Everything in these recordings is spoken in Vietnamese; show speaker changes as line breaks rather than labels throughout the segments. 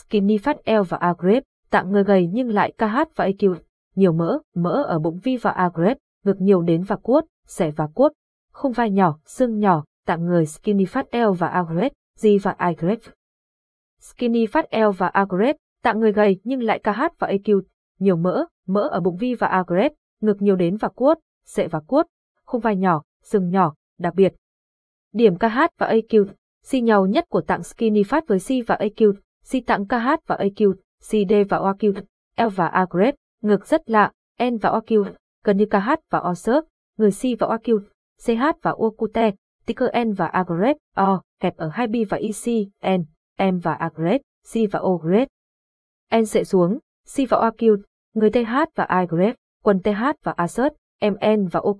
Skinny Fat L và Agrep tạng người gầy nhưng lại KH và AQ, nhiều mỡ, mỡ ở bụng vi và Agrep ngực nhiều đến và cuốt, xẻ và cuốt, khung vai nhỏ, xương nhỏ, tạng người Skinny Fat L và Agrep di G và Agrep Skinny Fat L và Agrep tạng người gầy nhưng lại KH và AQ, nhiều mỡ, mỡ ở bụng vi và Agrep ngực nhiều đến và cuốt, xệ và cuốt, khung vai nhỏ, xương nhỏ, đặc biệt. Điểm KH và AQ, si nhau nhất của tạng Skinny Fat với C và AQ, Si tặng KH và AQ, CD và OQ, L và A grade, rất lạ, N và OQ, gần như KH và O người C và OQ, CH và O ticker N và A grade, O, kẹp ở hai B và EC, N, M và A grade, C và O grade. N sẽ xuống, C và OQ, người TH và I grade, quần TH và A sớt, MN và O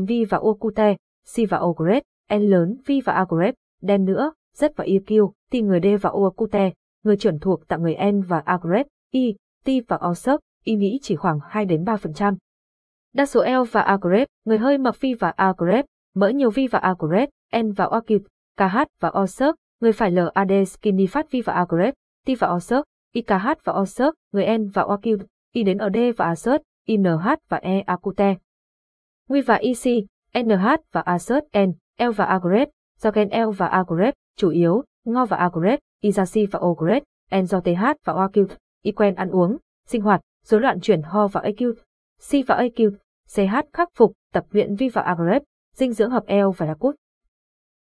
MV và O C và O grade, N lớn V và A grade, đen nữa, rất và EQ, T người D và O cute, người chuẩn thuộc tặng người N và A i, Y, T và O sub, Y nghĩ chỉ khoảng 2 đến 3%. Đa số L và A người hơi mập phi và A mỡ nhiều vi và A N và O cute, KH và O sub, người phải LAD skinny fat vi và A T và O sub, IKH và O sub, người N và O cute, Y đến OD và A sub, INH và E acute. Nguy và ic, NH và assert, N, L và A do gen L và A chủ yếu, ngo và Agret, Izasi và Ogret, Enzo TH và O Y quen ăn uống, sinh hoạt, rối loạn chuyển ho và acute, si và acute, CH khắc phục, tập luyện vi và Agret, dinh dưỡng hợp L và Lacut.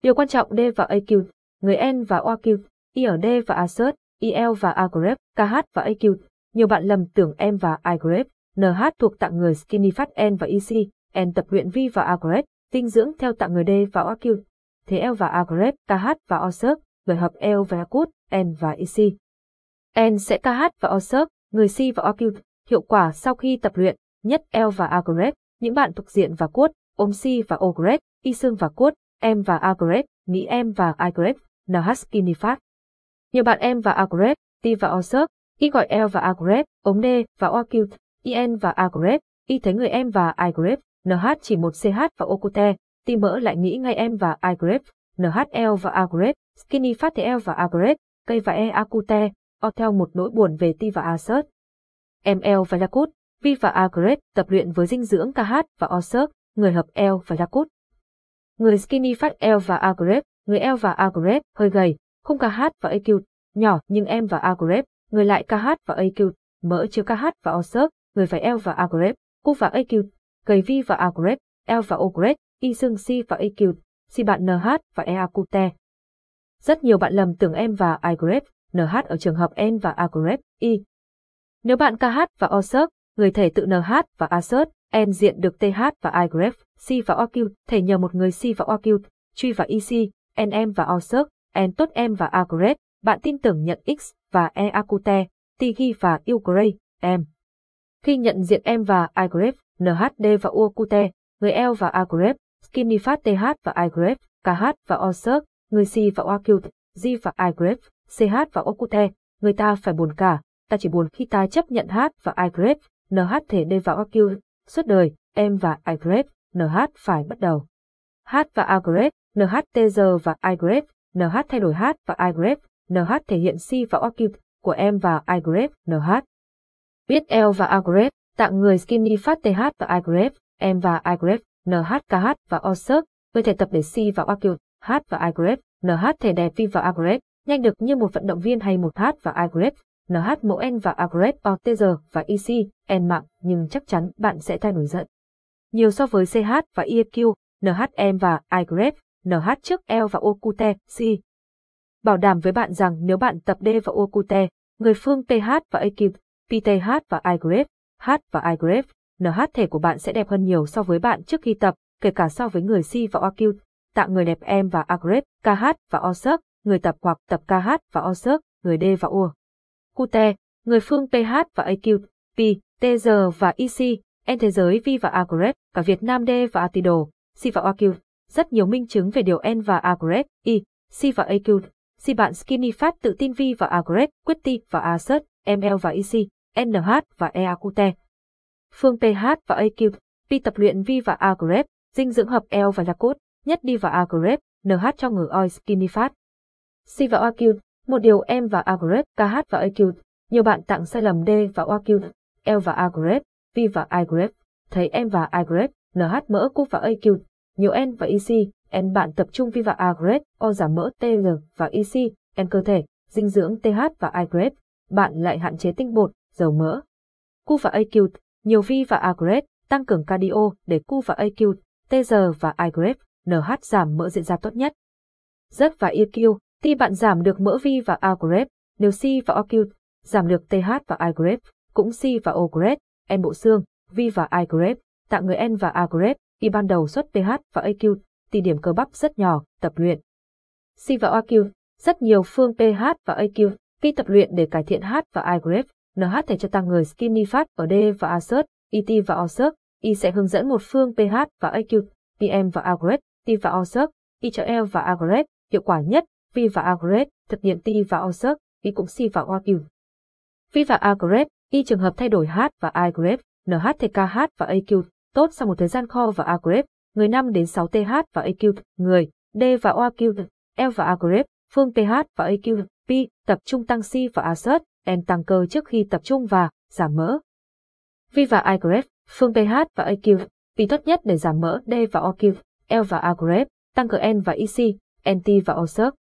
Điều quan trọng D và acute, người N và O acute, Y ở D và assert, IL và A KH và acute. Nhiều bạn lầm tưởng M và I NH thuộc tạng người skinny fat N và EC, N tập luyện vi và A dinh dưỡng theo tạng người D và O acute thế L và A KH và Osert, người hợp eo và Yakut, N và EC. N sẽ KH và Osirk, người Si và O hiệu quả sau khi tập luyện, nhất El và Agret, những bạn thuộc diện và Cút, ôm Si và Ogret, Y xương và Cút, Em và Agret, nghĩ Em và Agret, NH skinny. Nhiều bạn Em và Agret, Ti T và Osirk, Y gọi El và Agret, ống D và O Q, IN và Agret, Y thấy người Em và Agret, NH chỉ một CH và Okute, Ti mỡ lại nghĩ ngay em và I NHL và Agrep. Skinny Fat El và Agret, cây và E acute, o theo một nỗi buồn về Ti và Assert. Em ML và Lakut, Vi và Agret tập luyện với dinh dưỡng KH và Osert, người hợp L và Lakut. Người Skinny Fat L và Agret, người L và Agret hơi gầy, không KH và AQ, nhỏ nhưng em và Agret, người lại KH và AQ, mỡ chưa KH và Osert, người phải L và Agret, cu và AQ, gầy Vi và Agret, El L và Ogret, Y Dương Si và AQ, Si bạn NH và E acute. Rất nhiều bạn lầm tưởng em và igrep NH ở trường hợp N và A Y. Nếu bạn KH và O người thể tự NH và A N diện được TH và igrep C và OQ, thể nhờ một người C và OQ, truy và EC, NM và O N tốt M và A bạn tin tưởng nhận X và E acute, T và U M. Khi nhận diện M và igrep NHD và U người L và Agrep, grade, Skinny Fat TH và igrep KH và Osirk, người si và Ocute, di và igrave, CH và Ocute, người ta phải buồn cả, ta chỉ buồn khi ta chấp nhận H và igrave, NH thể D và Ocute, suốt đời, em và igrave, NH phải bắt đầu. H và iGrape, NH TG và igrave, NH thay đổi H và igrave, NH thể hiện C và Ocute của em và igrave, NH. Biết L và iGrape, tặng người Skinny phát TH và igrave, em và iGrape, NHKH và OSERC, người thể tập để C và OQ, H và Igret, NH thể đẹp Vi và iGrade, nhanh được như một vận động viên hay một H và iGrade, NH mẫu N và iGrade OTG và EC, N mạng, nhưng chắc chắn bạn sẽ thay đổi giận. Nhiều so với CH và EQ, NHM và Igret, NH trước L và Okute, C. Bảo đảm với bạn rằng nếu bạn tập D và Okute, người phương PH và AQ, PTH và Igret, H và Igret, NH thể của bạn sẽ đẹp hơn nhiều so với bạn trước khi tập, kể cả so với người C và OQ tạng người đẹp em và Agret, KH và OSERC, người tập hoặc tập KH và OSERC, người D và U. Qt, người phương PH và AQ, P, TG và EC, N thế giới V và agrep cả Việt Nam D và Atido, C và AQ. Rất nhiều minh chứng về điều N và Agrep, I, C và AQ. C bạn Skinny Fat tự tin V và Agret, Quitty và Assert, ML và EC, NH và EAQT. Phương PH và AQ, vi tập luyện V và agrep dinh dưỡng hợp L và Yakult, nhất đi và Agreb, NH cho ngừa oi skinny fat. Si và AQ, Một điều em và Agreb, KH và AQ. Nhiều bạn tặng sai lầm D và OQ, L và Agreb, V và I. Thấy em và I NH mỡ Q và AQ. Nhiều N và EC, N bạn tập trung V và Agreb, O giảm mỡ TL và EC, N cơ thể, dinh dưỡng TH và I. Bạn lại hạn chế tinh bột, dầu mỡ. Cu và AQ, nhiều V và Agreb, tăng cường cardio để Cu và AQ, TG và I NH giảm mỡ diễn ra tốt nhất. rất và EQ, thì bạn giảm được mỡ vi và A grade, nếu C và OQ, giảm được TH và I grade, cũng C và O grade, N bộ xương, V và I grade, tặng người N và A grade, Y ban đầu xuất PH và AQ, T điểm cơ bắp rất nhỏ, tập luyện. C và OQ, rất nhiều phương PH và AQ, khi tập luyện để cải thiện H và I grade, NH thể cho tăng người skinny fat ở D và A ET và assert Y sẽ hướng dẫn một phương PH và AQ, PM và A grade, Ti và Osirk, Israel Y và A hiệu quả nhất, Vi và A thực hiện Ti và Osirk, Vi cũng si và OQ. Vi và A Y trường hợp thay đổi H và I NHTKH NH KH và AQ, tốt sau một thời gian kho và A người 5 đến 6 TH và AQ, người D và OQ, L và A phương th và AQ, P, tập trung tăng C và A N tăng cơ trước khi tập trung và giảm mỡ. Vi và I phương th và AQ, vì tốt nhất để giảm mỡ D và OQ, L và Agreb, tăng cỡ N và EC, NT và O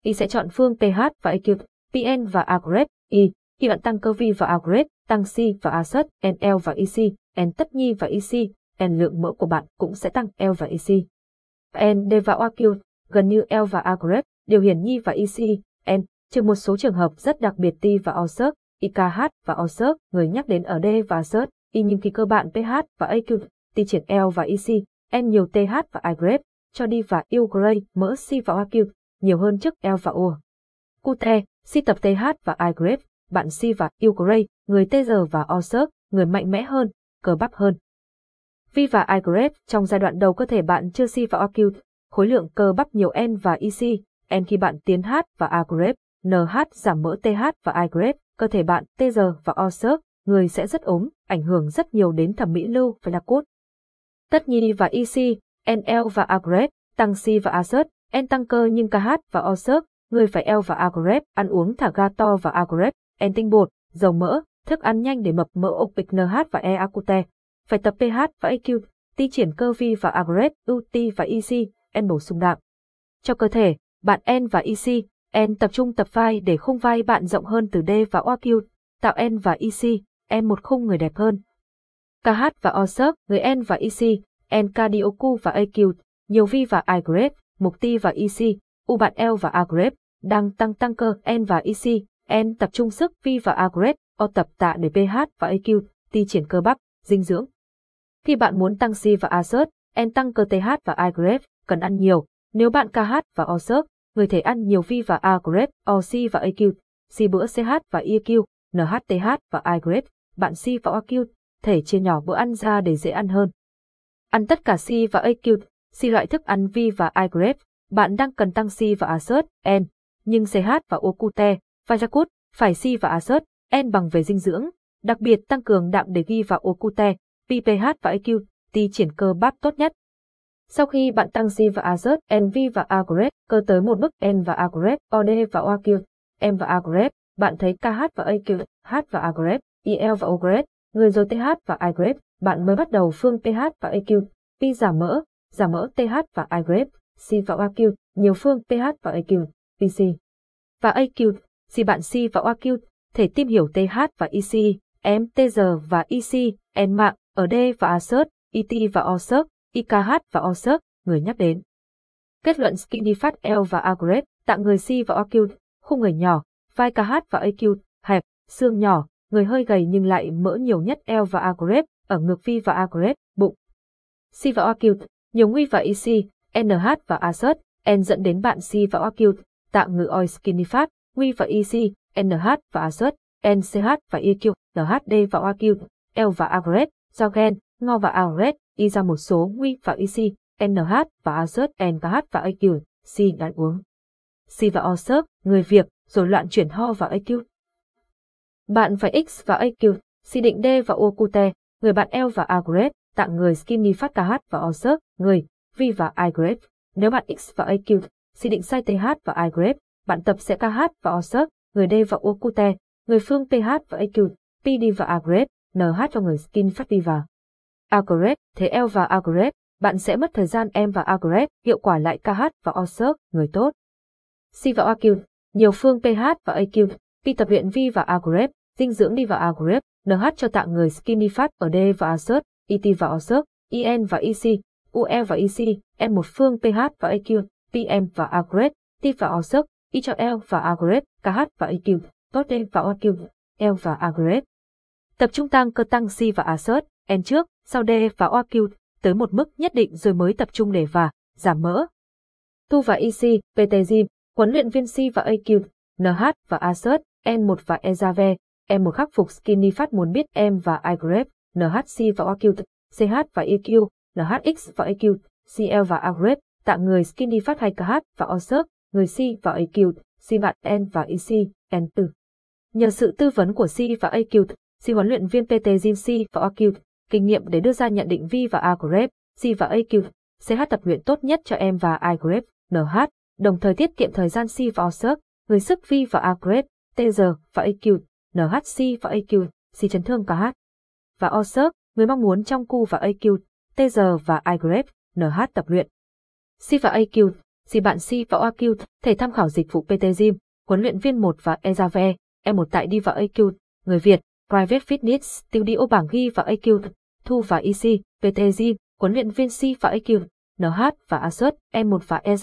Y sẽ chọn phương Th và AQ, PN và Agreb, Y, Y, khi bạn tăng cơ V và Agreb, tăng C và A NL và EC, N tất nhi và EC, N lượng mỡ của bạn cũng sẽ tăng L và EC. N, D và OQ, gần như L và Agreb, điều hiển nhi và EC, N, trừ một số trường hợp rất đặc biệt T và O IKH và O người nhắc đến ở D và search, Y nhưng khi cơ bạn pH và AQ, T triển L và EC, N nhiều TH và I grade, cho đi và U grade, mỡ si và OQ, nhiều hơn trước L và O. Cute, si tập TH và I grade, bạn si và U grade, người TG và O người mạnh mẽ hơn, cơ bắp hơn. vi và I grade, trong giai đoạn đầu cơ thể bạn chưa si và OQ, khối lượng cơ bắp nhiều N và EC, N khi bạn tiến H và A grade, NH giảm mỡ TH và I grade, cơ thể bạn TG và O người sẽ rất ốm, ảnh hưởng rất nhiều đến thẩm mỹ lưu và lạc cốt. Tất nhi và EC, NL và Agret, tăng si và Azert, en tăng cơ nhưng KH và Osert, người phải L và Agret, ăn uống thả ga to và Agret, en tinh bột, dầu mỡ, thức ăn nhanh để mập mỡ opic NH và E acute, phải tập pH và EQ, ti triển cơ vi và Agret, UT và EC, en bổ sung đạm. Cho cơ thể, bạn en và EC, en tập trung tập vai để khung vai bạn rộng hơn từ D và OQ, tạo en và EC, em một khung người đẹp hơn. KH và O người N và EC, N và AQ, nhiều Vi và Igrep, mục Ti và EC, U bạn L và Agrep, đang tăng tăng cơ N và EC, N tập trung sức Vi và Agrep, O tập tạ để pH và AQ, T triển cơ bắp, dinh dưỡng. Khi bạn muốn tăng C và Asert, N tăng cơ TH và Igrep, cần ăn nhiều. Nếu bạn KH và O người thể ăn nhiều Vi và Agrep, OC O C và AQ, C bữa CH và EQ, NHTH và Igrep, bạn C và OQ, thể chia nhỏ bữa ăn ra để dễ ăn hơn. Ăn tất cả C và AQ, C loại thức ăn V và I bạn đang cần tăng C và assert, N, nhưng CH và Okute, và Jakut, phải C và assert, N bằng về dinh dưỡng, đặc biệt tăng cường đạm để ghi vào Okute, PPH và AQ, T triển cơ bắp tốt nhất. Sau khi bạn tăng C và assert, NV và A cơ tới một mức N và A OD và OQ, M và A bạn thấy KH và AQ, H và A grade, IL và O người rồi TH và igrep bạn mới bắt đầu phương pH và AQ, pi giảm mỡ, giảm mỡ TH và igrep C và AQ, nhiều phương pH và AQ, PC. Và AQ, C bạn C và AQ, thể tìm hiểu TH và EC, MTG TG và EC, N mạng, ở D và ASERT, IT và OSERT, IKH và OSERT, người nhắc đến. Kết luận Skinny Fat L và agrep tặng người C và AQ, khung người nhỏ, vai KH và AQ, hẹp, xương nhỏ, người hơi gầy nhưng lại mỡ nhiều nhất eo và Agrep ở ngực phi và Agrep bụng. Si và acute, nhiều nguy và EC, NH và ASET, N dẫn đến bạn Si và acute, tạm ngự oi skinny fat, nguy và EC, NH và ASET, NCH và EQ, NHD và acute, L và Agrep do gen, ngo và Agrep y ra một số nguy và EC, NH và ASET, N và AQ, C đã uống. Si và O người Việt, rồi loạn chuyển ho và AQ. Bạn phải X và AQ, si định D và Okute, người bạn L và A tặng người Skinny phát KH và O người V và I. Nếu bạn X và AQ, si định sai TH và I bạn tập sẽ KH và O người D và Okute, người Phương PH và AQ, PD và Agrep, NH cho người Skin Phát và Agrep, thế L và Agrep, bạn sẽ mất thời gian em và Agrep, hiệu quả lại KH và Osert, người tốt. si và AQ, nhiều phương PH và AQ, P tập luyện V và Agrep, dinh dưỡng đi vào Agrep, NH cho tạng người Skinny Fat ở D và Assert, ET và Osert, In và EC, UE và EC, M một phương PH và EQ, PM và Agrep, T và Osert, I cho L và Agrep, KH và EQ, tốt D và OQ, L và Agrep. Tập trung tăng cơ tăng C và Assert, N trước, sau D và OQ, tới một mức nhất định rồi mới tập trung để và, giảm mỡ. Tu và EC, PT Gym, huấn luyện viên C và AQ, NH và Assert, N1 và Ezave, Em một khắc phục Skinny Fat muốn biết em và iGrep, NHC và Acute, CH và EQ, NHX và eq CL và Agrep, tặng người Skinny Fat hay KH và Osert, người C và eq C bạn N và EC, N4. Nhờ sự tư vấn của C và AQ, C huấn luyện viên PT Gym C và AQ, kinh nghiệm để đưa ra nhận định V và Agrep, C và AQ, CH tập luyện tốt nhất cho em và iGrep, NH, đồng thời tiết kiệm thời gian C và Osert, người sức V và Agrep, TG và AQ, NHC và AQ, si chấn thương KH. Và Osert, người mong muốn trong cu và AQ, TG và iGrep, NH tập luyện. si và AQ, si bạn si và OAQ, thể tham khảo dịch vụ PT Gym, huấn luyện viên 1 và Ezave, E1 tại đi và AQ, người Việt, Private Fitness Studio bảng ghi và AQ, Thu và EC, PT Gym, huấn luyện viên si và AQ, NH và Assert, E1 và Ezave.